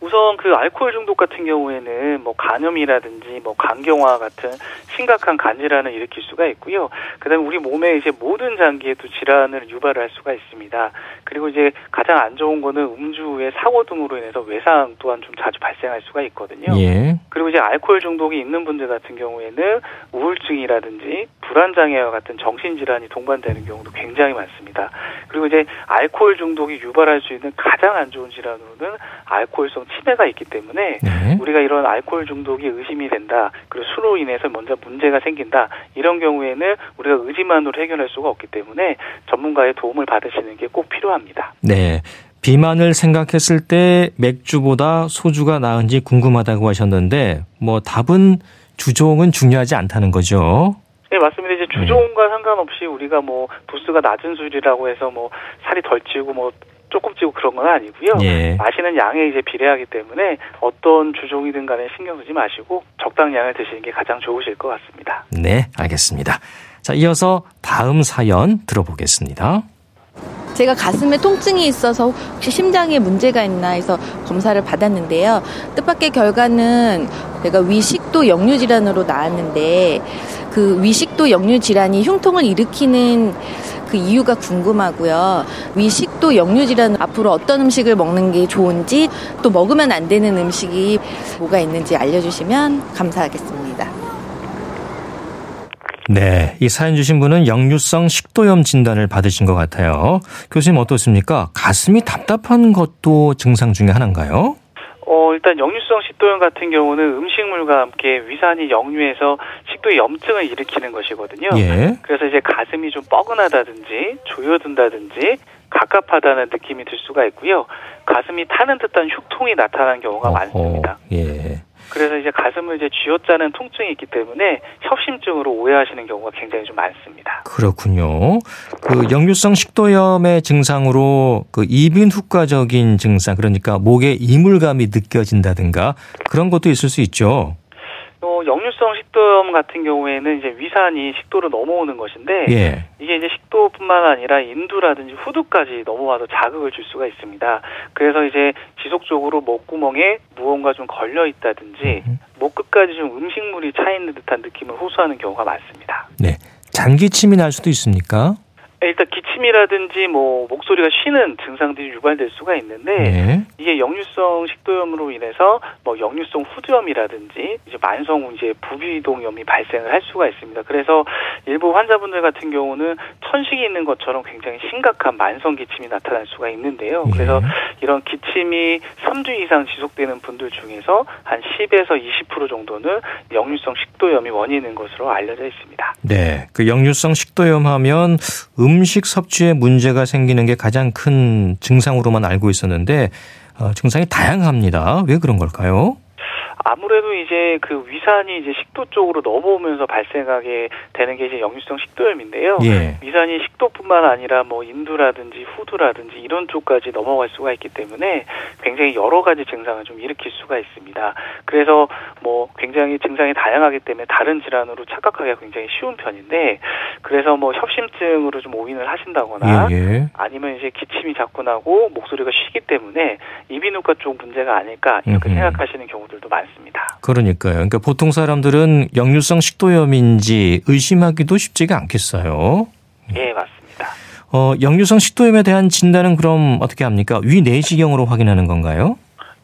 우선 그 알코올 중독 같은 경우에는 뭐 간염이라든지 뭐 간경화 같은 심각한 간질환을 일으킬 수가 있고요. 그다음에 우리 몸에 이제 모든 장기에도 질환을 유발할 수가 있습니다. 그리고 이제 가장 안 좋은 거는 음주 후에 사고 등으로 인해서 외상 또한 좀 자주 발생할 수가 있거든요. 예. 그리고 이제 알코올 중독이 있는 분들 같은 경우에는 우울증이라든지 불안 장애와 같은 정신 질환이 동반되는 경우도 굉장히 많습니다. 그리고 이제 알코올 중독이 유발할 수 있는 가장 안 좋은 질환으로는 알코올성 치매가 있기 때문에 네. 우리가 이런 알코올 중독이 의심이 된다. 그리고 술로 인해서 먼저 문제가 생긴다. 이런 경우에는 우리가 의지만으로 해결할 수가 없기 때문에 전문가의 도움을 받으시는 게 꼭 필요합니다. 네. 비만을 생각했을 때 맥주보다 소주가 나은지 궁금하다고 하셨는데 뭐 답은 주종은 중요하지 않다는 거죠. 네, 맞습니다. 이제 주종과 네. 상관없이 우리가 뭐 도수가 낮은 술이라고 해서 뭐 살이 덜 찌고 뭐 조금 찌고 그런 건 아니고요. 예. 마시는 양에 이제 비례하기 때문에 어떤 주종이든 간에 신경 쓰지 마시고 적당량을 드시는 게 가장 좋으실 것 같습니다. 네, 알겠습니다. 자, 이어서 다음 사연 들어보겠습니다. 제가 가슴에 통증이 있어서 혹시 심장에 문제가 있나 해서 검사를 받았는데요. 뜻밖의 결과는 내가 위식도 역류 질환으로 나왔는데 그 위식도 역류 질환이 흉통을 일으키는 그 이유가 궁금하고요. 위식도 역류 질환 앞으로 어떤 음식을 먹는 게 좋은지 또 먹으면 안 되는 음식이 뭐가 있는지 알려주시면 감사하겠습니다. 네, 이 사연 주신 분은 역류성 식도염 진단을 받으신 것 같아요. 교수님 어떻습니까? 가슴이 답답한 것도 증상 중에 하나인가요? 어, 일단 역류성 식도염 같은 경우는 음식물과 함께 위산이 역류해서 식도 염증을 일으키는 것이거든요. 예. 그래서 이제 가슴이 좀 뻐근하다든지 조여든다든지 갑갑하다는 느낌이 들 수가 있고요. 가슴이 타는 듯한 흉통이 나타나는 경우가 어허, 많습니다. 예. 그래서 이제 가슴을 이제 쥐어짜는 통증이 있기 때문에 협심증으로 오해하시는 경우가 굉장히 좀 많습니다. 그렇군요. 그 역류성 식도염의 증상으로 그 이빈 후과적인 증상 그러니까 목에 이물감이 느껴진다든가 그런 것도 있을 수 있죠. 어, 역류성 식도염 같은 경우에는 이제 위산이 식도로 넘어오는 것인데 예. 이게 이제 식도뿐만 아니라 인두라든지 후두까지 넘어와서 자극을 줄 수가 있습니다. 그래서 이제 지속적으로 목구멍에 무언가 좀 걸려 있다든지 음. 목 끝까지 좀 음식물이 차 있는 듯한 느낌을 호소하는 경우가 많습니다. 네, 장기침이 날 수도 있습니까? 일단 기침이라든지 뭐 목소리가 쉬는 증상들이 유발될 수가 있는데 네. 이게 역류성 식도염으로 인해서 뭐 역류성 후두염이라든지 이제 만성 이제 부비동염이 발생을 할 수가 있습니다. 그래서 일부 환자분들 같은 경우는 천식이 있는 것처럼 굉장히 심각한 만성 기침이 나타날 수가 있는데요. 예. 그래서 이런 기침이 3주 이상 지속되는 분들 중에서 한 10에서 20% 정도는 역류성 식도염이 원인인 것으로 알려져 있습니다. 네. 그 역류성 식도염 하면 음식 섭취에 문제가 생기는 게 가장 큰 증상으로만 알고 있었는데 어, 증상이 다양합니다. 왜 그런 걸까요? 아무래도 이제 그 위산이 이제 식도 쪽으로 넘어오면서 발생하게 되는 게 이제 역류성 식도염인데요. 예. 위산이 식도뿐만 아니라 뭐 인두라든지 후두라든지 이런 쪽까지 넘어갈 수가 있기 때문에 굉장히 여러 가지 증상을 좀 일으킬 수가 있습니다. 그래서 뭐 굉장히 증상이 다양하기 때문에 다른 질환으로 착각하기가 굉장히 쉬운 편인데 그래서 뭐 협심증으로 좀 오인을 하신다거나 예, 예. 아니면 이제 기침이 자꾸 나고 목소리가 쉬기 때문에 이비인후과 쪽 문제가 아닐까 이렇게 음흠. 생각하시는 경우들도 많습니다. 있습니다. 그러니까요. 그러니까 보통 사람들은 역류성 식도염인지 의심하기도 쉽지가 않겠어요. 예, 맞습니다. 어, 역류성 식도염에 대한 진단은 그럼 어떻게 합니까? 위 내시경으로 확인하는 건가요?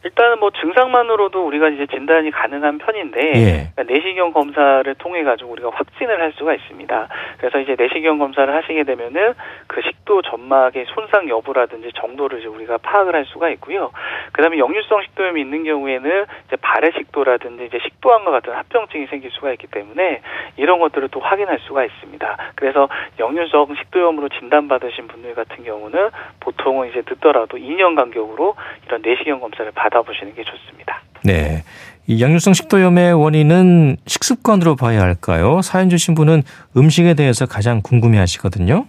일단은 뭐 증상만으로도 우리가 이제 진단이 가능한 편인데 예. 그러니까 내시경 검사를 통해 가지고 우리가 확진을 할 수가 있습니다. 그래서 이제 내시경 검사를 하시게 되면은 그 식도 점막의 손상 여부라든지 정도를 이제 우리가 파악을 할 수가 있고요. 그다음에 역류성 식도염이 있는 경우에는 이제 발해 식도라든지 이제 식도암과 같은 합병증이 생길 수가 있기 때문에 이런 것들을 또 확인할 수가 있습니다. 그래서 역류성 식도염으로 진단받으신 분들 같은 경우는 보통은 이제 듣더라도 2년 간격으로 이런 내시경 검사를 받아 보시는 게 좋습니다. 네. 이 양육성 식도염의 원인은 식습관으로 봐야 할까요? 사연 주신 분은 음식에 대해서 가장 궁금해 하시거든요.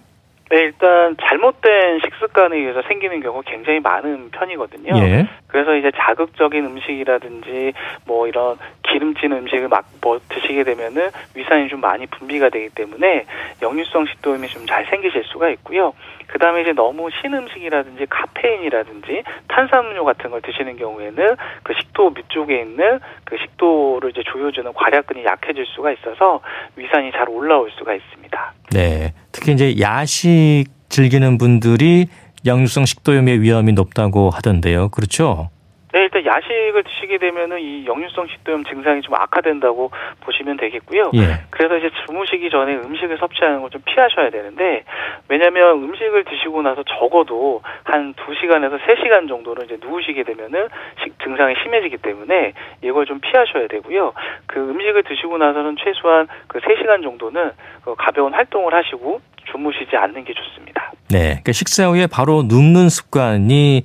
네, 일단 잘못된 식습관에 의해서 생기는 경우가 굉장히 많은 편이거든요. 예. 그래서 이제 자극적인 음식이라든지 뭐 이런 기름진 음식을 막 뭐 드시게 되면은 위산이 좀 많이 분비가 되기 때문에 역류성 식도염이 좀 잘 생기실 수가 있고요. 그 다음에 이제 너무 신 음식이라든지 카페인이라든지 탄산음료 같은 걸 드시는 경우에는 그 식도 밑쪽에 있는 그 식도를 이제 조여주는 괄약근이 약해질 수가 있어서 위산이 잘 올라올 수가 있습니다. 네. 특히 이제 야식 즐기는 분들이 양육성 식도염의 위험이 높다고 하던데요. 그렇죠? 네, 일단 야식을 드시게 되면은 이 역류성 식도염 증상이 좀 악화된다고 보시면 되겠고요. 예. 그래서 이제 주무시기 전에 음식을 섭취하는 걸 좀 피하셔야 되는데 왜냐하면 음식을 드시고 나서 적어도 한 2시간에서 3시간 정도는 이제 누우시게 되면은 식, 증상이 심해지기 때문에 이걸 좀 피하셔야 되고요. 그 음식을 드시고 나서는 최소한 그 3시간 정도는 그 가벼운 활동을 하시고 주무시지 않는 게 좋습니다. 네. 그러니까 식사 후에 바로 눕는 습관이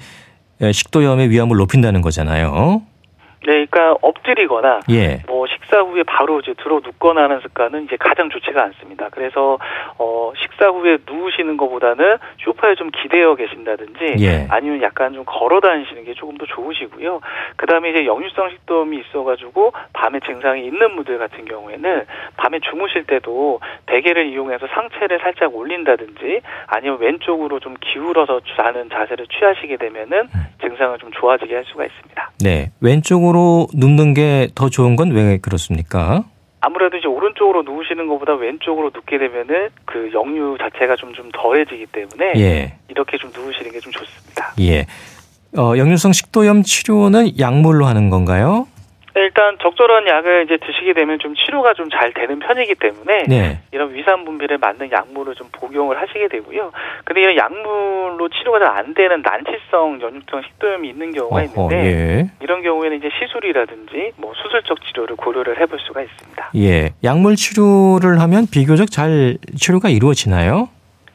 식도염의 위험을 높인다는 거잖아요. 네, 그러니까 엎드리거나 예. 뭐 식사 후에 바로 이제 들어 눕거나 하는 습관은 이제 가장 좋지가 않습니다. 그래서 어 식사 후에 누우시는 것보다는 쇼파에 좀 기대어 계신다든지 예. 아니면 약간 좀 걸어 다니시는 게 조금 더 좋으시고요. 그다음에 이제 역류성 식도염이 있어 가지고 밤에 증상이 있는 분들 같은 경우에는 밤에 주무실 때도 베개를 이용해서 상체를 살짝 올린다든지 아니면 왼쪽으로 좀 기울어서 자는 자세를 취하시게 되면은 음. 증상을 좀 좋아지게 할 수가 있습니다. 네. 왼쪽으로 눕는 게 더 좋은 건 왜 그렇습니까? 아무래도 이제 오른쪽으로 누우시는 것보다 왼쪽으로 눕게 되면은 그 역류 자체가 좀 좀 더해지기 때문에 예. 이렇게 좀 누우시는 게 좀 좋습니다. 예. 어, 역류성 식도염 치료는 약물로 하는 건가요? 네, 일단 적절한 약을 이제 드시게 되면 좀 치료가 좀 잘 되는 편이기 때문에 네. 이런 위산 분비를 맞는 약물을 좀 복용을 하시게 되고요. 근데 이런 약물로 치료가 잘 안 되는 난치성 연육성 식도염이 있는 경우가 어허, 있는데 예. 이런 경우에는 이제 시술이라든지 뭐 수술적 치료를 고려를 해볼 수가 있습니다. 예, 약물 치료를 하면 비교적 잘 치료가 이루어지나요?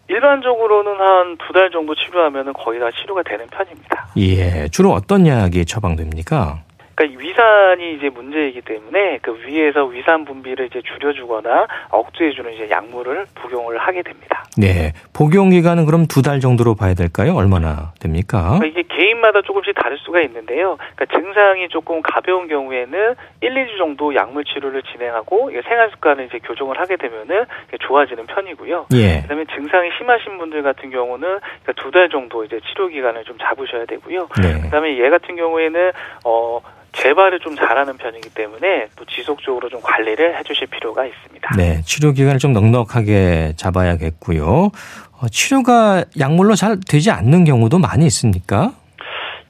일반적으로는 한 두 달 정도 치료하면 거의 다 치료가 되는 편입니다. 예, 주로 어떤 약이 처방됩니까? 그러니까 위산이 이제 문제이기 때문에 그 위에서 위산 분비를 이제 줄여주거나 억제해주는 이제 약물을 복용을 하게 됩니다. 네, 복용 기간은 그럼 두 달 정도로 봐야 될까요? 얼마나 됩니까? 그러니까 이게 개인마다 조금씩 다를 수가 있는데요. 그러니까 증상이 조금 가벼운 경우에는 1, 2주 정도 약물 치료를 진행하고 생활 습관을 이제 교정을 하게 되면은 좋아지는 편이고요. 예. 그다음에 증상이 심하신 분들 같은 경우는 그러니까 두달 정도 이제 치료 기간을 좀 잡으셔야 되고요. 네. 그다음에 얘 같은 경우에는 어 재발을 좀 잘하는 편이기 때문에 또 지속적으로 좀 관리를 해주실 필요가 있습니다. 네, 치료 기간을 좀 넉넉하게 잡아야겠고요. 어, 치료가 약물로 잘 되지 않는 경우도 많이 있습니까?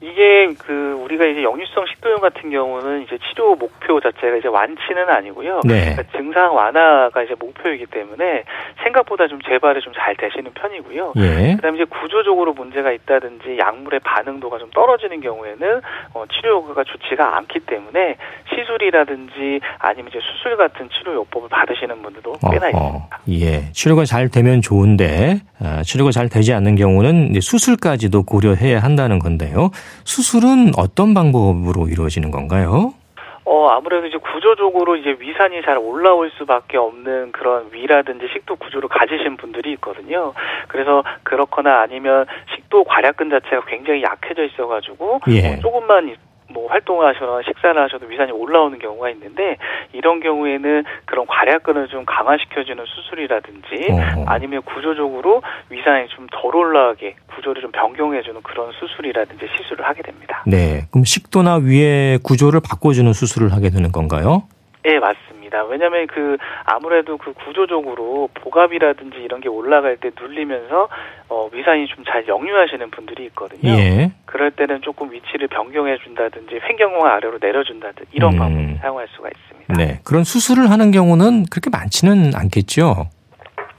이게 그 우리가 이제 역류성 식도염 같은 경우는 이제 치료 목표 자체가 이제 완치는 아니고요. 네. 그러니까 증상 완화가 이제 목표이기 때문에 생각보다 좀 재발이 좀 잘 되시는 편이고요. 예. 그다음에 이제 구조적으로 문제가 있다든지 약물의 반응도가 좀 떨어지는 경우에는 어, 치료가 좋지가 않기 때문에 시술이라든지 아니면 이제 수술 같은 치료 요법을 받으시는 분들도 꽤나 있습니다. 예. 치료가 잘 되면 좋은데 아, 치료가 잘 되지 않는 경우는 이제 수술까지도 고려해야 한다는 건데요. 수술은 어떤 방법으로 이루어지는 건가요? 어, 아무래도 이제 구조적으로 이제 위산이 잘 올라올 수밖에 없는 그런 위라든지 식도 구조를 가지신 분들이 있거든요. 그래서 그렇거나 아니면 식도 괄약근 자체가 굉장히 약해져 있어가지고 예. 어, 조금만 뭐 활동을 하시거나 식사를 하셔도 위산이 올라오는 경우가 있는데 이런 경우에는 그런 괄약근을 좀 강화시켜주는 수술이라든지 어허. 아니면 구조적으로 위산이 좀 덜 올라가게 구조를 좀 변경해주는 그런 수술이라든지 시술을 하게 됩니다. 네. 그럼 식도나 위의 구조를 바꿔주는 수술을 하게 되는 건가요? 네, 맞습니다. 왜냐하면 그 아무래도 그 구조적으로 복압이라든지 이런 게 올라갈 때 눌리면서 어, 위산이 좀 잘 역류하시는 분들이 있거든요. 예. 그럴 때는 조금 위치를 변경해 준다든지 횡경화 아래로 내려준다든지 이런 음. 방법을 사용할 수가 있습니다. 네. 그런 수술을 하는 경우는 그렇게 많지는 않겠죠.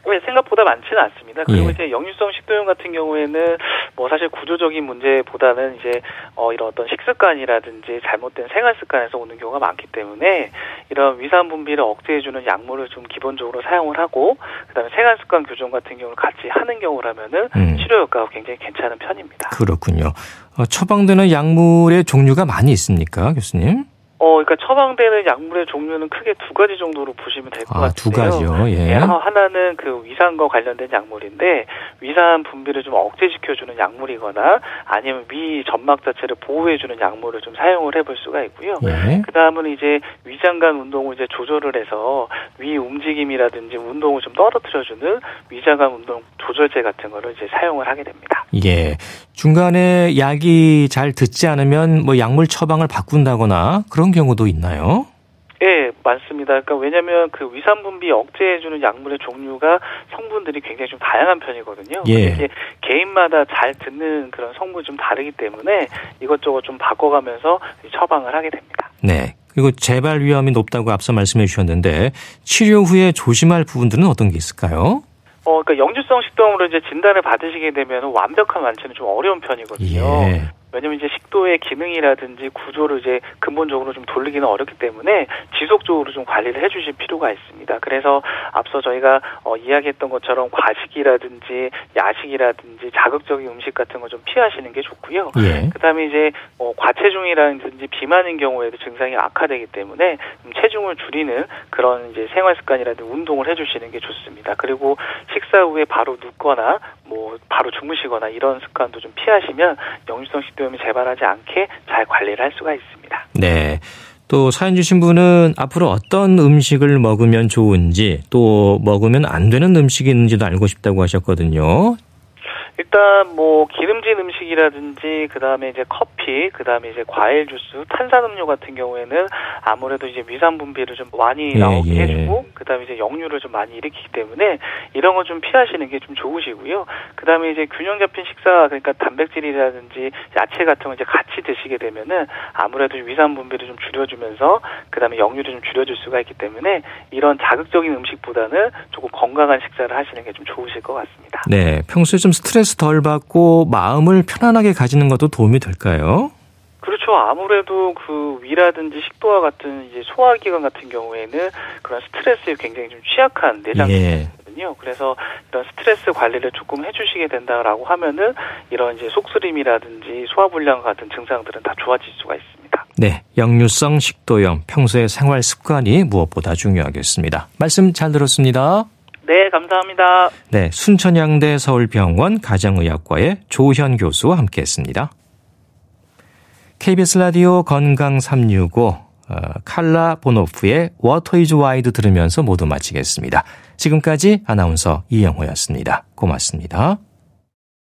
왜 생각보다 많지는 않습니다. 그리고 예. 이제 역류성 식도염 같은 경우에는 뭐 사실 구조적인 문제보다는 이제 어 이런 어떤 식습관이라든지 잘못된 생활 습관에서 오는 경우가 많기 때문에 이런 위산 분비를 억제해주는 약물을 좀 기본적으로 사용을 하고 그다음에 생활 습관 교정 같은 경우를 같이 하는 경우라면은 음. 치료 효과가 굉장히 괜찮은 편입니다. 그렇군요. 어, 처방되는 약물의 종류가 많이 있습니까, 교수님? 어, 그러니까 처방되는 약물의 종류는 크게 두 가지 정도로 보시면 될것 아, 같아요. 두 가지요. 예. 예, 하- 하나는 그 위산과 관련된 약물인데 위산 분비를 좀 억제시켜주는 약물이거나 아니면 위 점막 자체를 보호해주는 약물을 좀 사용을 해볼 수가 있고요. 예. 그 다음은 이제 위장관 운동을 이제 조절을 해서 위 움직임이라든지 운동을 좀 떨어뜨려주는 위장관 운동 조절제 같은 거를 이제 사용을 하게 됩니다. 예. 중간에 약이 잘 듣지 않으면 뭐 약물 처방을 바꾼다거나 그런 경우도 있나요? 예, 많습니다. 그러니까 왜냐하면 그 위산 분비 억제해주는 약물의 종류가 성분들이 굉장히 좀 다양한 편이거든요. 예. 이게 개인마다 잘 듣는 그런 성분이 좀 다르기 때문에 이것저것 좀 바꿔가면서 처방을 하게 됩니다. 네. 그리고 재발 위험이 높다고 앞서 말씀해 주셨는데 치료 후에 조심할 부분들은 어떤 게 있을까요? 어, 그러니까 영주성 식도염으로 이제 진단을 받으시게 되면 완벽한 완치는 좀 어려운 편이거든요. 예. 왜냐면 이제 식도의 기능이라든지 구조를 이제 근본적으로 좀 돌리기는 어렵기 때문에 지속적으로 좀 관리를 해주실 필요가 있습니다. 그래서 앞서 저희가 어, 이야기했던 것처럼 과식이라든지 야식이라든지 자극적인 음식 같은 거 좀 피하시는 게 좋고요. 예. 그다음에 이제 어, 과체중이라든지 비만인 경우에도 증상이 악화되기 때문에 좀 체중을 줄이는 그런 이제 생활 습관이라든지 운동을 해주시는 게 좋습니다. 그리고 식사 후에 바로 눕거나 뭐 바로 주무시거나 이런 습관도 좀 피하시면 역류성 식도 염이 재발하지 않게 잘 관리를 할 수가 있습니다. 네. 또 사연 주신 분은 앞으로 어떤 음식을 먹으면 좋은지 또 먹으면 안 되는 음식이 있는지도 알고 싶다고 하셨거든요. 일단 뭐 기름진 음식이라든지 그다음에 이제 커피, 그다음에 이제 과일 주스, 탄산 음료 같은 경우에는 아무래도 이제 위산 분비를 좀 많이 예, 나오게 예. 해주고 그다음에 이제 역류를 좀 많이 일으키기 때문에 이런 거 좀 피하시는 게 좀 좋으시고요. 그다음에 이제 균형 잡힌 식사 그러니까 단백질이라든지 야채 같은 거 이제 같이 드시게 되면은 아무래도 위산 분비를 좀 줄여주면서 그다음에 역류를 좀 줄여줄 수가 있기 때문에 이런 자극적인 음식보다는 조금 건강한 식사를 하시는 게 좀 좋으실 것 같습니다. 네. 평소에 좀 스트레스 덜 받고 마음을 편안하게 가지는 것도 도움이 될까요? 그렇죠. 아무래도 그 위라든지 식도와 같은 이제 소화기관 같은 경우에는 그런 스트레스에 굉장히 좀 취약한 예. 내장이거든요. 그래서 이런 스트레스 관리를 조금 해주시게 된다라고 하면은 이런 이제 속쓰림이라든지 소화불량 같은 증상들은 다 좋아질 수가 있습니다. 네. 역류성 식도염, 평소의 생활 습관이 무엇보다 중요하겠습니다. 말씀 잘 들었습니다. 네, 감사합니다. 네. 순천향대 서울병원 가정의학과의 조현 교수와 함께 했습니다. KBS 라디오 건강 365 어, 칼라 보노프의 Water Is Wide 들으면서 모두 마치겠습니다. 지금까지 아나운서 이영호였습니다. 고맙습니다.